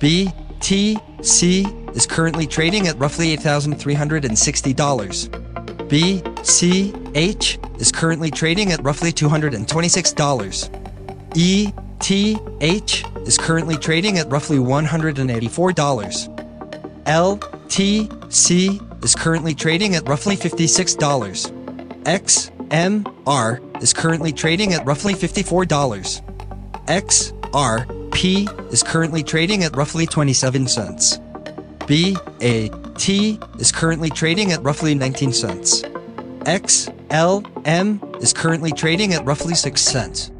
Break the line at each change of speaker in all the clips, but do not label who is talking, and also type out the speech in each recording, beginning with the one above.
BTC is currently trading at roughly $8,360. BCH is currently trading at roughly $226. ETH is currently trading at roughly $184. LTC is currently trading at roughly $56. XMR is currently trading at roughly $54. XRP is currently trading at roughly 27 cents. BAT is currently trading at roughly 19 cents. XLM is currently trading at roughly 6 cents.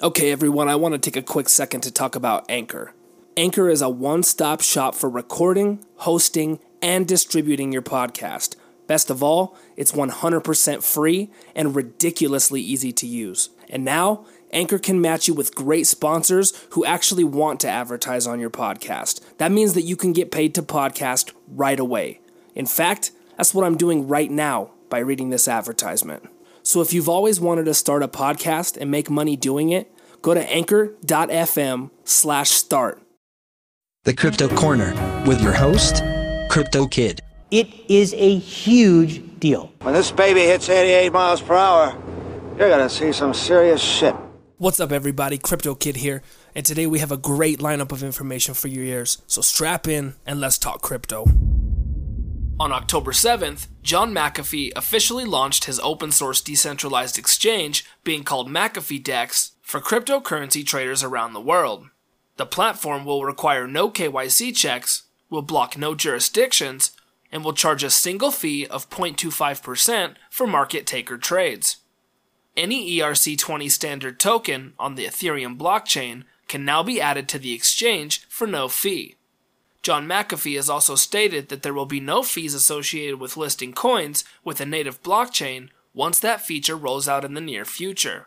Okay, everyone, I want to take a quick second to talk about Anchor. Anchor is a one stop shop for recording, hosting, and distributing your podcast. Best of all, it's 100% free and ridiculously easy to use. And now, Anchor can match you with great sponsors who actually want to advertise on your podcast. That means that you can get paid to podcast right away. In fact, that's what I'm doing right now by reading this advertisement. So if you've always wanted to start a podcast and make money doing it, go to anchor.fm slash start.
The Crypto Corner with your host, Crypto Kid.
It is a huge deal.
When this baby hits 88 miles per hour, you're gonna see some serious shit.
What's up, everybody? Crypto Kid here, and today we have a great lineup of information for your ears. So strap in and let's talk crypto. On October 7th, John McAfee officially launched his open source decentralized exchange, being called McAfee DEX, for cryptocurrency traders around the world. The platform will require no KYC checks, will block no jurisdictions, and will charge a single fee of 0.25% for market taker trades. Any ERC20 standard token on the Ethereum blockchain can now be added to the exchange for no fee. John McAfee has also stated that there will be no fees associated with listing coins with a native blockchain once that feature rolls out in the near future.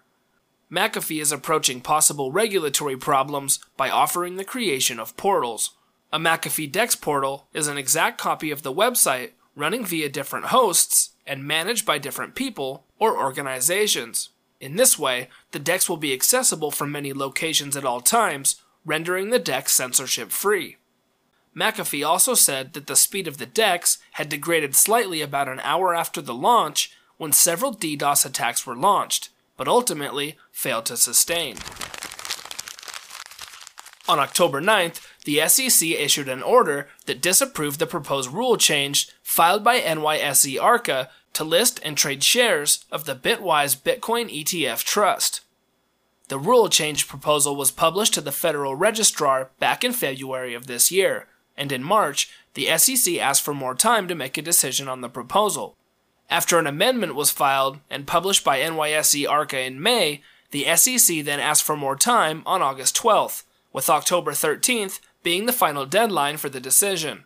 McAfee is approaching possible regulatory problems by offering the creation of portals. A McAfee Dex portal is an exact copy of the website running via different hosts and managed by different people or organizations. In this way, the DEX will be accessible from many locations at all times, rendering the DEX censorship free. McAfee also said that the speed of the DEX had degraded slightly about an hour after the launch when several DDoS attacks were launched, but ultimately failed to sustain. On October 9th, the SEC issued an order that disapproved the proposed rule change filed by NYSE Arca to list and trade shares of the Bitwise Bitcoin ETF Trust. The rule change proposal was published to the Federal Registrar back in February of this year, and in March, the SEC asked for more time to make a decision on the proposal. After an amendment was filed and published by NYSE Arca in May, the SEC then asked for more time on August 12th, with October 13th being the final deadline for the decision.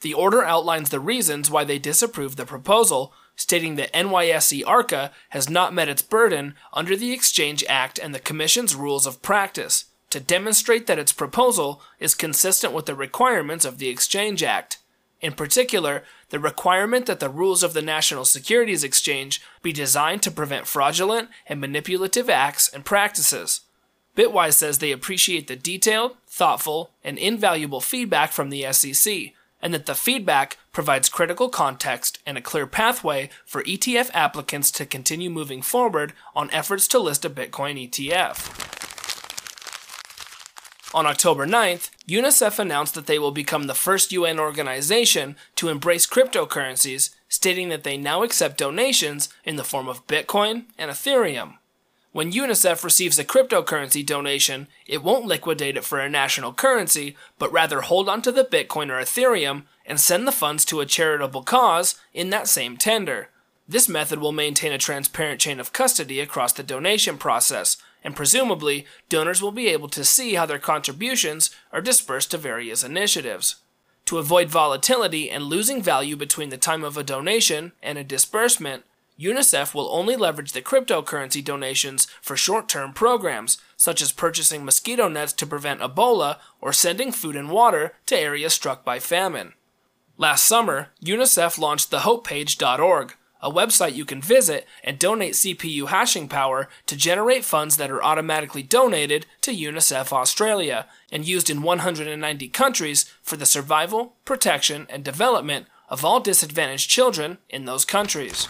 The order outlines the reasons why they disapproved the proposal, stating that NYSE Arca has not met its burden under the Exchange Act and the Commission's rules of practice to demonstrate that its proposal is consistent with the requirements of the Exchange Act. In particular, the requirement that the rules of the National Securities Exchange be designed to prevent fraudulent and manipulative acts and practices. Bitwise says they appreciate the detailed, thoughtful, and invaluable feedback from the SEC, and that the feedback provides critical context and a clear pathway for ETF applicants to continue moving forward on efforts to list a Bitcoin ETF. On October 9th, UNICEF announced that they will become the first UN organization to embrace cryptocurrencies, stating that they now accept donations in the form of Bitcoin and Ethereum. When UNICEF receives a cryptocurrency donation, it won't liquidate it for a national currency, but rather hold onto the Bitcoin or Ethereum and send the funds to a charitable cause in that same tender. This method will maintain a transparent chain of custody across the donation process, and presumably, donors will be able to see how their contributions are dispersed to various initiatives. To avoid volatility and losing value between the time of a donation and a disbursement, UNICEF will only leverage the cryptocurrency donations for short term programs, such as purchasing mosquito nets to prevent Ebola or sending food and water to areas struck by famine. Last summer, UNICEF launched thehopepage.org, a website you can visit and donate CPU hashing power to generate funds that are automatically donated to UNICEF Australia and used in 190 countries for the survival, protection, and development of all disadvantaged children in those countries.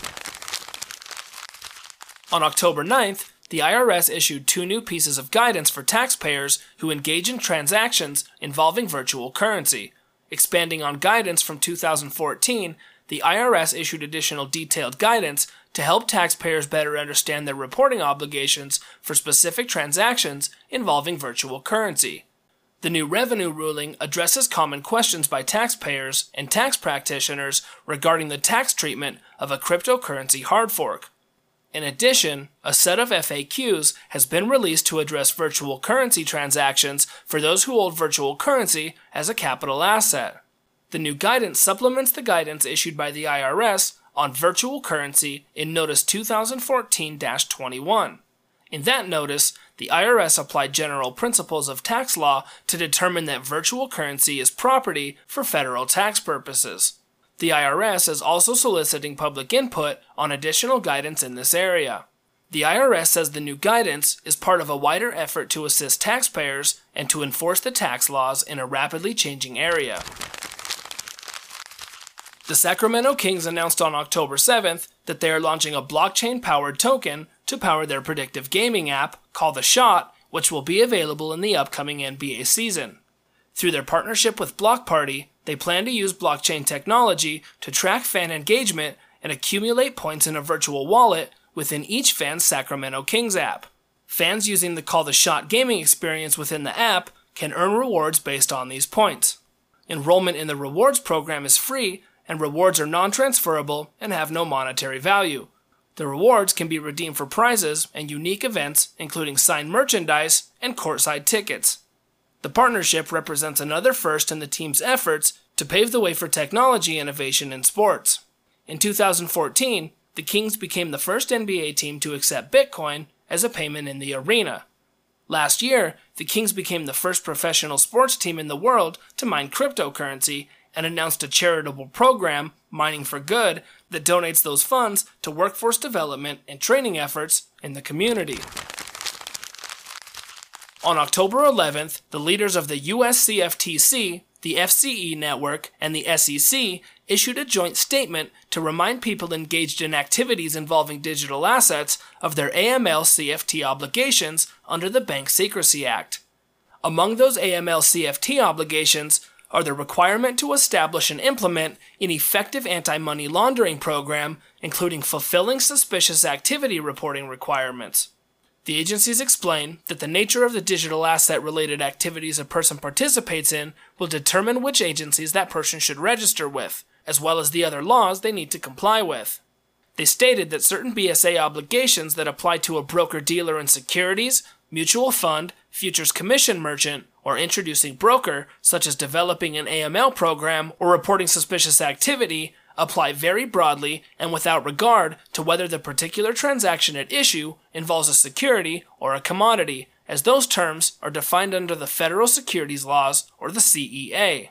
On October 9th, the IRS issued two new pieces of guidance for taxpayers who engage in transactions involving virtual currency. Expanding on guidance from 2014, the IRS issued additional detailed guidance to help taxpayers better understand their reporting obligations for specific transactions involving virtual currency. The new revenue ruling addresses common questions by taxpayers and tax practitioners regarding the tax treatment of a cryptocurrency hard fork. In addition, a set of FAQs has been released to address virtual currency transactions for those who hold virtual currency as a capital asset. The new guidance supplements the guidance issued by the IRS on virtual currency in Notice 2014 21. In that notice, the IRS applied general principles of tax law to determine that virtual currency is property for federal tax purposes. The IRS is also soliciting public input on additional guidance in this area. The IRS says the new guidance is part of a wider effort to assist taxpayers and to enforce the tax laws in a rapidly changing area. The Sacramento Kings announced on October 7th that they are launching a blockchain powered token to power their predictive gaming app called The Shot, which will be available in the upcoming NBA season. Through their partnership with Block Party, they plan to use blockchain technology to track fan engagement and accumulate points in a virtual wallet within each fan's Sacramento Kings app. Fans using the Call the Shot gaming experience within the app can earn rewards based on these points. Enrollment in the rewards program is free, and rewards are non transferable and have no monetary value. The rewards can be redeemed for prizes and unique events, including signed merchandise and courtside tickets. The partnership represents another first in the team's efforts to pave the way for technology innovation in sports. In 2014, the Kings became the first NBA team to accept Bitcoin as a payment in the arena. Last year, the Kings became the first professional sports team in the world to mine cryptocurrency and announced a charitable program, Mining for Good, that donates those funds to workforce development and training efforts in the community. On October 11th, the leaders of the USCFTC, the FCE network, and the SEC issued a joint statement to remind people engaged in activities involving digital assets of their AML CFT obligations under the Bank Secrecy Act. Among those AML CFT obligations are the requirement to establish and implement an effective anti money laundering program, including fulfilling suspicious activity reporting requirements. The agencies explain that the nature of the digital asset related activities a person participates in will determine which agencies that person should register with, as well as the other laws they need to comply with. They stated that certain BSA obligations that apply to a broker dealer in securities, mutual fund, futures commission merchant, or introducing broker, such as developing an AML program or reporting suspicious activity, apply very broadly and without regard to whether the particular transaction at issue involves a security or a commodity, as those terms are defined under the federal securities laws or the CEA.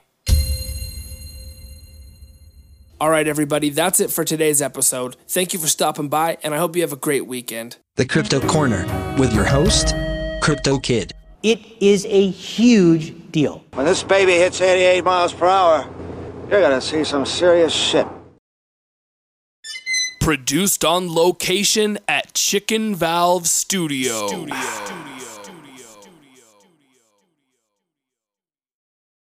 All right, everybody, that's it for today's episode. Thank you for stopping by, and I hope you have a great weekend.
The Crypto Corner with your host, Crypto Kid.
It is a huge deal.
When this baby hits 88 miles per hour, you're gonna see some serious shit.
Produced on location at Chicken Valve Studio. Studio.